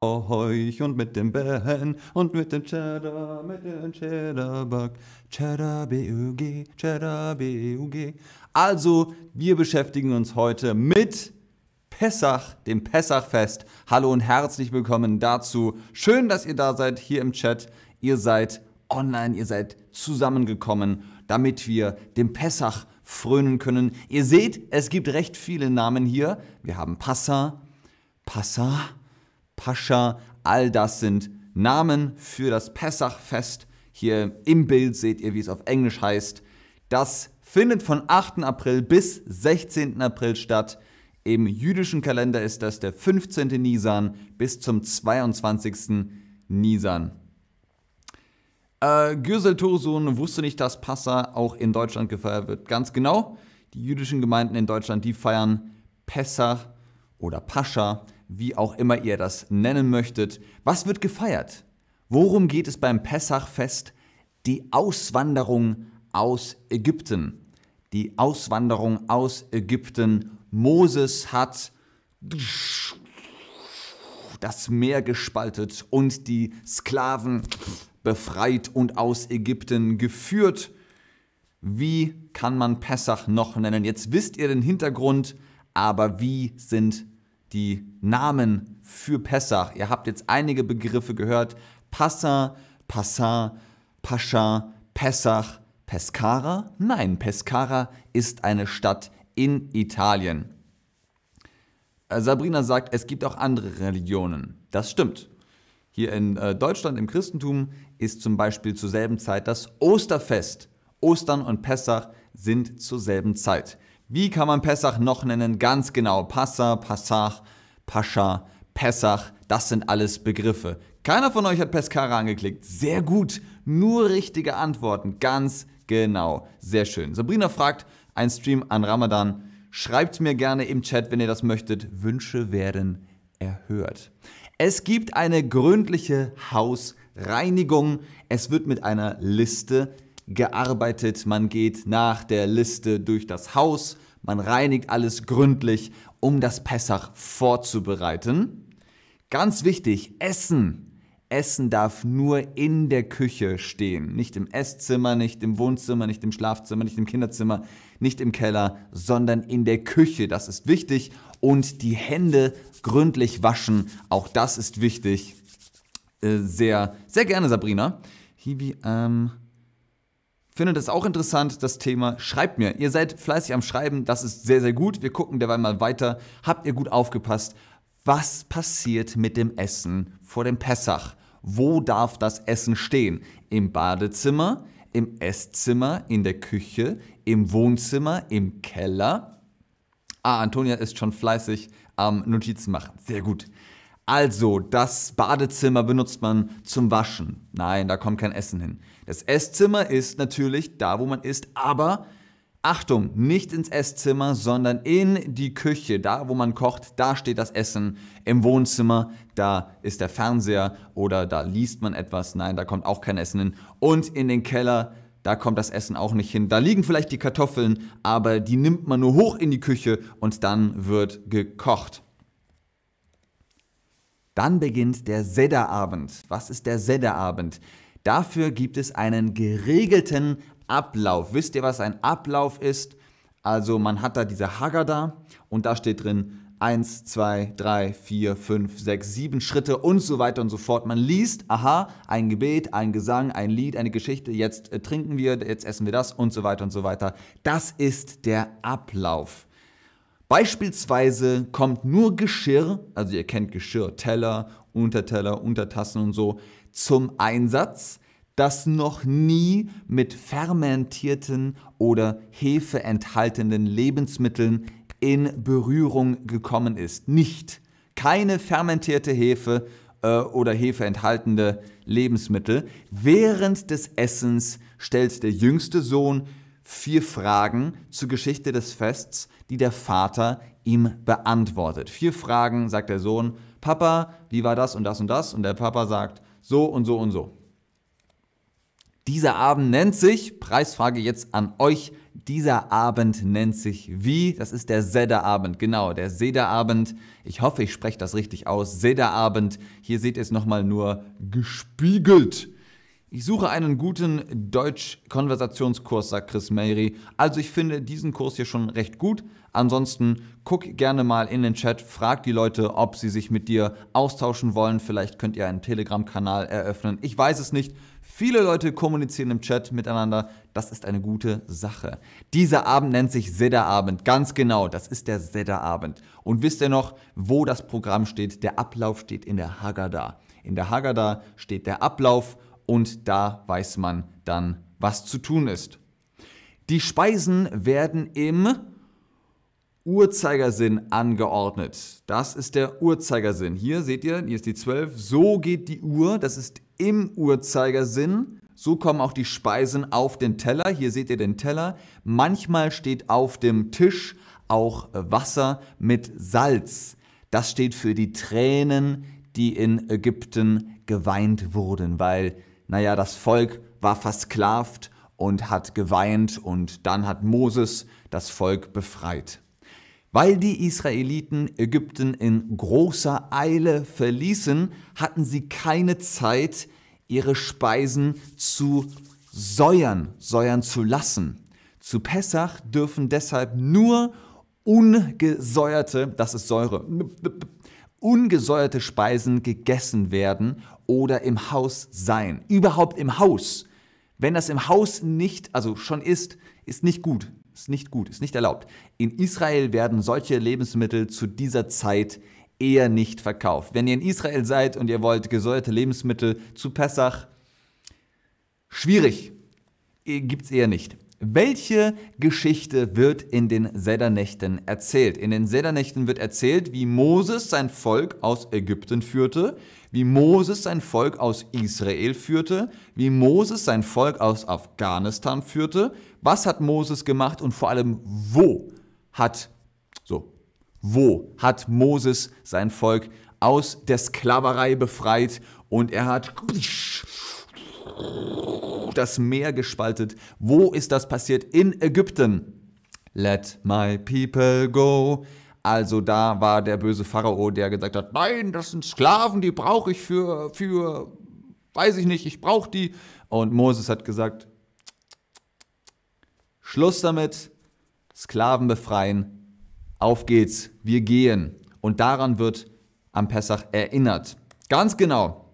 euch und mit dem Ben und mit dem Cheddar, mit dem Cheddarbug. Cheddar B-U-G, Cheddar B-U-G. Also, wir beschäftigen uns heute mit Pessach, dem Pessachfest. Hallo und herzlich willkommen dazu. Schön, dass ihr da seid hier im Chat. Ihr seid online, ihr seid zusammengekommen, damit wir dem Pessach frönen können. Ihr seht, es gibt recht viele Namen hier. Wir haben Passa, Passa, Pascha, all das sind Namen für das Pessachfest. Hier im Bild seht ihr, wie es auf Englisch heißt. Das findet von 8. April bis 16. April statt. Im jüdischen Kalender ist das der 15. Nisan bis zum 22. Nisan. Äh, Gürsel Tursun wusste nicht, dass Passa auch in Deutschland gefeiert wird. Ganz genau. Die jüdischen Gemeinden in Deutschland, die feiern Pessach oder Pascha wie auch immer ihr das nennen möchtet. Was wird gefeiert? Worum geht es beim Pessachfest? Die Auswanderung aus Ägypten. Die Auswanderung aus Ägypten. Moses hat das Meer gespaltet und die Sklaven befreit und aus Ägypten geführt. Wie kann man Pessach noch nennen? Jetzt wisst ihr den Hintergrund, aber wie sind die Namen für Pessach. Ihr habt jetzt einige Begriffe gehört. Passa, Passa, Pascha, Pessach, Pescara? Nein, Pescara ist eine Stadt in Italien. Äh, Sabrina sagt, es gibt auch andere Religionen. Das stimmt. Hier in äh, Deutschland im Christentum ist zum Beispiel zur selben Zeit das Osterfest. Ostern und Pessach sind zur selben Zeit. Wie kann man Pessach noch nennen? Ganz genau. Passa, Passach, Pascha, Pessach, das sind alles Begriffe. Keiner von euch hat Pescara angeklickt. Sehr gut. Nur richtige Antworten. Ganz genau. Sehr schön. Sabrina fragt, ein Stream an Ramadan. Schreibt mir gerne im Chat, wenn ihr das möchtet. Wünsche werden erhört. Es gibt eine gründliche Hausreinigung. Es wird mit einer Liste gearbeitet. Man geht nach der Liste durch das Haus, man reinigt alles gründlich, um das Pessach vorzubereiten. Ganz wichtig, Essen. Essen darf nur in der Küche stehen. Nicht im Esszimmer, nicht im Wohnzimmer, nicht im Schlafzimmer, nicht im Kinderzimmer, nicht im Keller, sondern in der Küche. Das ist wichtig. Und die Hände gründlich waschen. Auch das ist wichtig. Äh, sehr, sehr gerne, Sabrina. Hibi, ähm, Findet es auch interessant, das Thema. Schreibt mir. Ihr seid fleißig am Schreiben. Das ist sehr, sehr gut. Wir gucken derweil mal weiter. Habt ihr gut aufgepasst? Was passiert mit dem Essen vor dem Pessach? Wo darf das Essen stehen? Im Badezimmer, im Esszimmer, in der Küche, im Wohnzimmer, im Keller? Ah, Antonia ist schon fleißig am Notizen machen. Sehr gut. Also, das Badezimmer benutzt man zum Waschen. Nein, da kommt kein Essen hin. Das Esszimmer ist natürlich da, wo man isst, aber Achtung, nicht ins Esszimmer, sondern in die Küche, da wo man kocht, da steht das Essen. Im Wohnzimmer, da ist der Fernseher oder da liest man etwas. Nein, da kommt auch kein Essen hin. Und in den Keller, da kommt das Essen auch nicht hin. Da liegen vielleicht die Kartoffeln, aber die nimmt man nur hoch in die Küche und dann wird gekocht. Dann beginnt der Sedderabend. Was ist der Sedderabend? Dafür gibt es einen geregelten Ablauf. Wisst ihr, was ein Ablauf ist? Also man hat da diese Haggadah und da steht drin 1, 2, 3, 4, 5, 6, 7 Schritte und so weiter und so fort. Man liest, aha, ein Gebet, ein Gesang, ein Lied, eine Geschichte, jetzt äh, trinken wir, jetzt essen wir das und so weiter und so weiter. Das ist der Ablauf. Beispielsweise kommt nur Geschirr, also ihr kennt Geschirr, Teller, Unterteller, Untertassen und so, zum Einsatz, das noch nie mit fermentierten oder Hefe enthaltenen Lebensmitteln in Berührung gekommen ist. Nicht. Keine fermentierte Hefe äh, oder Hefe enthaltene Lebensmittel. Während des Essens stellt der jüngste Sohn vier Fragen zur Geschichte des Fests, die der Vater ihm beantwortet. Vier Fragen, sagt der Sohn, Papa, wie war das und das und das? Und der Papa sagt, so und so und so. Dieser Abend nennt sich, Preisfrage jetzt an euch, dieser Abend nennt sich wie? Das ist der Sederabend, genau, der Sederabend. Ich hoffe, ich spreche das richtig aus. Sederabend. Hier seht ihr es nochmal nur gespiegelt. Ich suche einen guten Deutsch-Konversationskurs, sagt Chris Mary. Also ich finde diesen Kurs hier schon recht gut. Ansonsten guck gerne mal in den Chat, frag die Leute, ob sie sich mit dir austauschen wollen. Vielleicht könnt ihr einen Telegram-Kanal eröffnen. Ich weiß es nicht. Viele Leute kommunizieren im Chat miteinander. Das ist eine gute Sache. Dieser Abend nennt sich Sedderabend. Ganz genau, das ist der Sedderabend. Und wisst ihr noch, wo das Programm steht? Der Ablauf steht in der Haggadah. In der Haggadah steht der Ablauf und da weiß man dann, was zu tun ist. Die Speisen werden im Uhrzeigersinn angeordnet. Das ist der Uhrzeigersinn. Hier seht ihr, hier ist die 12. So geht die Uhr. Das ist im Uhrzeigersinn. So kommen auch die Speisen auf den Teller. Hier seht ihr den Teller. Manchmal steht auf dem Tisch auch Wasser mit Salz. Das steht für die Tränen, die in Ägypten geweint wurden, weil naja, das Volk war versklavt und hat geweint und dann hat Moses das Volk befreit. Weil die Israeliten Ägypten in großer Eile verließen, hatten sie keine Zeit, ihre Speisen zu säuern, säuern zu lassen. Zu Pessach dürfen deshalb nur ungesäuerte, das ist Säure, ungesäuerte Speisen gegessen werden oder im Haus sein. Überhaupt im Haus. Wenn das im Haus nicht, also schon ist, ist nicht gut. Ist nicht gut, ist nicht erlaubt. In Israel werden solche Lebensmittel zu dieser Zeit eher nicht verkauft. Wenn ihr in Israel seid und ihr wollt gesäuerte Lebensmittel zu Pessach, schwierig. Gibt es eher nicht. Welche Geschichte wird in den Sedernächten erzählt? In den Sedernächten wird erzählt, wie Moses sein Volk aus Ägypten führte, wie Moses sein Volk aus Israel führte, wie Moses sein Volk aus Afghanistan führte, was hat Moses gemacht und vor allem wo hat so wo hat Moses sein Volk aus der Sklaverei befreit und er hat das Meer gespaltet. Wo ist das passiert? In Ägypten. Let my people go. Also da war der böse Pharao, der gesagt hat, nein, das sind Sklaven, die brauche ich für, für, weiß ich nicht, ich brauche die. Und Moses hat gesagt, Schluss damit, Sklaven befreien, auf geht's, wir gehen. Und daran wird am Pessach erinnert. Ganz genau.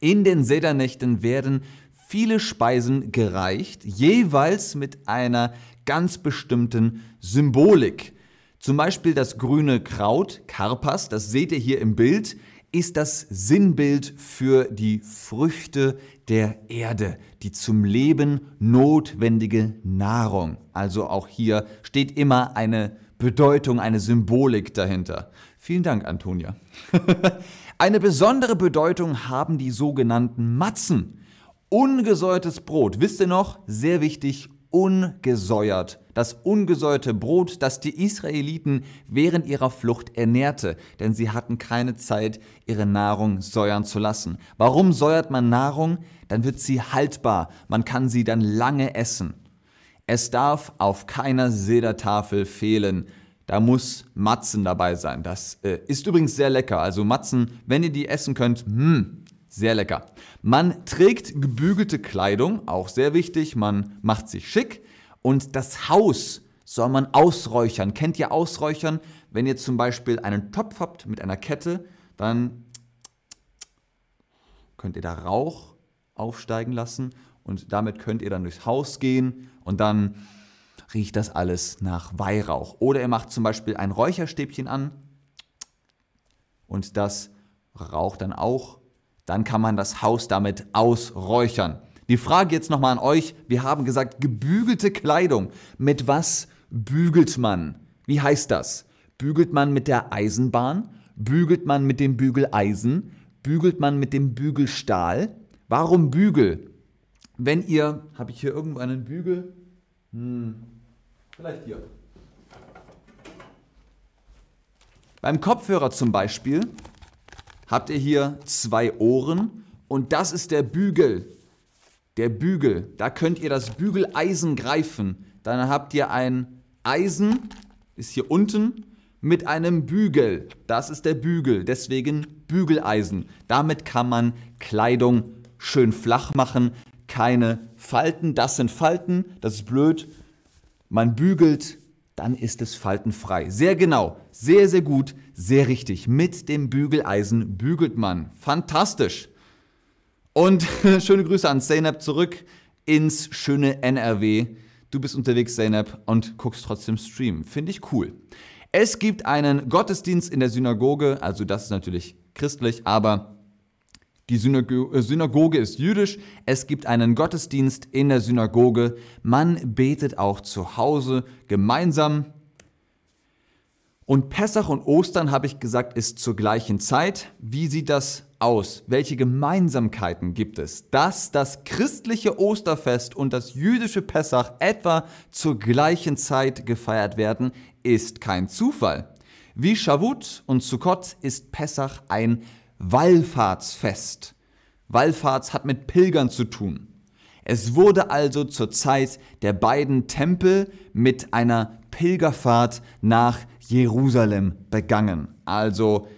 In den Sedernächten werden viele Speisen gereicht, jeweils mit einer ganz bestimmten Symbolik. Zum Beispiel das grüne Kraut, Karpas, das seht ihr hier im Bild, ist das Sinnbild für die Früchte der Erde, die zum Leben notwendige Nahrung. Also auch hier steht immer eine Bedeutung, eine Symbolik dahinter. Vielen Dank, Antonia. eine besondere Bedeutung haben die sogenannten Matzen. Ungesäuertes Brot, wisst ihr noch? Sehr wichtig, ungesäuert. Das ungesäuerte Brot, das die Israeliten während ihrer Flucht ernährte, denn sie hatten keine Zeit, ihre Nahrung säuern zu lassen. Warum säuert man Nahrung? Dann wird sie haltbar, man kann sie dann lange essen. Es darf auf keiner Sedertafel fehlen. Da muss Matzen dabei sein. Das äh, ist übrigens sehr lecker. Also Matzen, wenn ihr die essen könnt, hm, sehr lecker. Man trägt gebügelte Kleidung, auch sehr wichtig. Man macht sich schick. Und das Haus soll man ausräuchern. Kennt ihr Ausräuchern? Wenn ihr zum Beispiel einen Topf habt mit einer Kette, dann könnt ihr da Rauch aufsteigen lassen und damit könnt ihr dann durchs Haus gehen und dann riecht das alles nach Weihrauch. Oder ihr macht zum Beispiel ein Räucherstäbchen an und das raucht dann auch dann kann man das Haus damit ausräuchern. Die Frage jetzt nochmal an euch. Wir haben gesagt, gebügelte Kleidung. Mit was bügelt man? Wie heißt das? Bügelt man mit der Eisenbahn? Bügelt man mit dem Bügeleisen? Bügelt man mit dem Bügelstahl? Warum Bügel? Wenn ihr, habe ich hier irgendwo einen Bügel? Hm, vielleicht hier. Beim Kopfhörer zum Beispiel habt ihr hier zwei Ohren und das ist der Bügel. Der Bügel. Da könnt ihr das Bügeleisen greifen. dann habt ihr ein Eisen, ist hier unten, mit einem Bügel. Das ist der Bügel, deswegen Bügeleisen. Damit kann man Kleidung schön flach machen, keine Falten. Das sind Falten, das ist blöd. Man bügelt, dann ist es faltenfrei. Sehr genau, sehr, sehr gut, sehr richtig. Mit dem Bügeleisen bügelt man. Fantastisch. Und schöne Grüße an Zeynep zurück ins schöne NRW. Du bist unterwegs, Zeynep, und guckst trotzdem Stream. Finde ich cool. Es gibt einen Gottesdienst in der Synagoge, also das ist natürlich christlich, aber die äh, Synagoge ist jüdisch. Es gibt einen Gottesdienst in der Synagoge. Man betet auch zu Hause gemeinsam. Und Pessach und Ostern, habe ich gesagt, ist zur gleichen Zeit. Wie sieht das aus? Welche Gemeinsamkeiten gibt es? Dass das christliche Osterfest und das jüdische Pessach etwa zur gleichen Zeit gefeiert werden, ist kein Zufall. Wie Shavuot und Sukkot ist Pessach ein Wallfahrtsfest. Wallfahrts hat mit Pilgern zu tun. Es wurde also zur Zeit der beiden Tempel mit einer Pilgerfahrt nach Jerusalem begangen. Also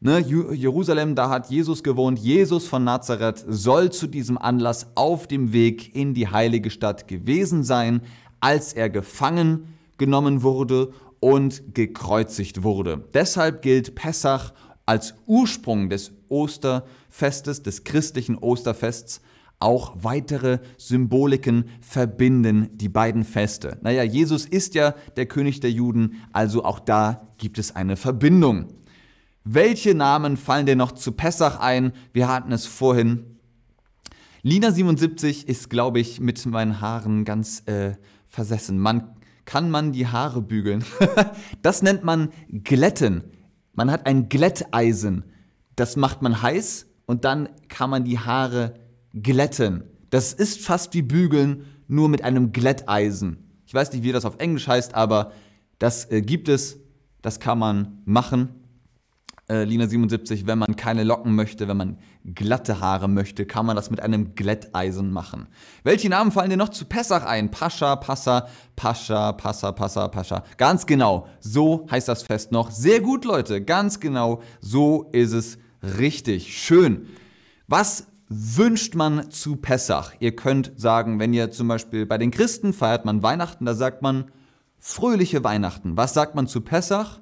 ne, Jerusalem, da hat Jesus gewohnt. Jesus von Nazareth soll zu diesem Anlass auf dem Weg in die heilige Stadt gewesen sein, als er gefangen genommen wurde und gekreuzigt wurde. Deshalb gilt Pessach als Ursprung des Osterfestes, des christlichen Osterfests, auch weitere Symboliken verbinden die beiden Feste. Naja, Jesus ist ja der König der Juden, also auch da gibt es eine Verbindung. Welche Namen fallen dir noch zu Pessach ein? Wir hatten es vorhin. Lina77 ist, glaube ich, mit meinen Haaren ganz äh, versessen. Man kann man die Haare bügeln. das nennt man Glätten. Man hat ein Glätteisen. Das macht man heiß und dann kann man die Haare glätten. Das ist fast wie Bügeln, nur mit einem Glätteisen. Ich weiß nicht, wie das auf Englisch heißt, aber das äh, gibt es. Das kann man machen äh, Lina 77, wenn man keine Locken möchte, wenn man glatte Haare möchte, kann man das mit einem Glätteisen machen. Welche Namen fallen dir noch zu Pessach ein? Pascha, Passa, Pascha, Passa, Passa, Pascha. Ganz genau, so heißt das Fest noch. Sehr gut, Leute, ganz genau, so ist es richtig. Schön. Was wünscht man zu Pessach? Ihr könnt sagen, wenn ihr zum Beispiel bei den Christen feiert man Weihnachten, da sagt man fröhliche Weihnachten. Was sagt man zu Pessach?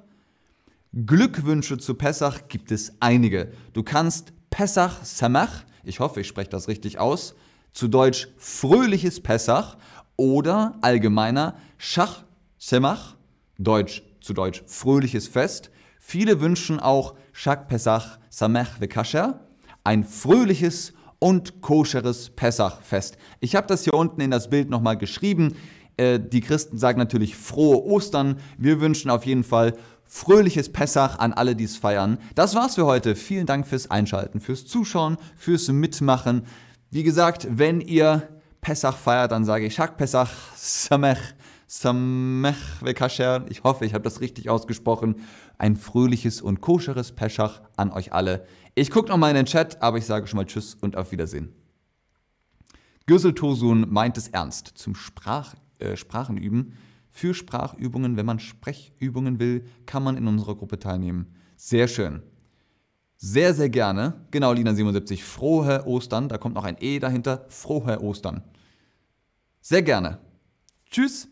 Glückwünsche zu Pessach gibt es einige. Du kannst Pessach Samach, ich hoffe, ich spreche das richtig aus, zu Deutsch fröhliches Pessach oder allgemeiner Schach Semach, Deutsch zu Deutsch fröhliches Fest. Viele wünschen auch Shak Pesach Samech Vekasher, ein fröhliches und koscheres Pessachfest. Ich habe das hier unten in das Bild nochmal geschrieben. Äh, die Christen sagen natürlich frohe Ostern. Wir wünschen auf jeden Fall fröhliches Pessach an alle, die es feiern. Das war's für heute. Vielen Dank fürs Einschalten, fürs Zuschauen, fürs Mitmachen. Wie gesagt, wenn ihr Pessach feiert, dann sage ich Shak Pessach Samech Samech Vekasher. Ich hoffe, ich habe das richtig ausgesprochen. Ein fröhliches und koscheres Pessach an euch alle. Ich gucke nochmal in den Chat, aber ich sage schon mal Tschüss und auf Wiedersehen. Gürsel Tosun meint es ernst. Zum Sprach, äh, Sprachenüben für Sprachübungen. Wenn man Sprechübungen will, kann man in unserer Gruppe teilnehmen. Sehr schön. Sehr, sehr gerne. Genau, Lina77. Frohe Ostern. Da kommt noch ein E dahinter. Frohe Ostern. Sehr gerne. Tschüss.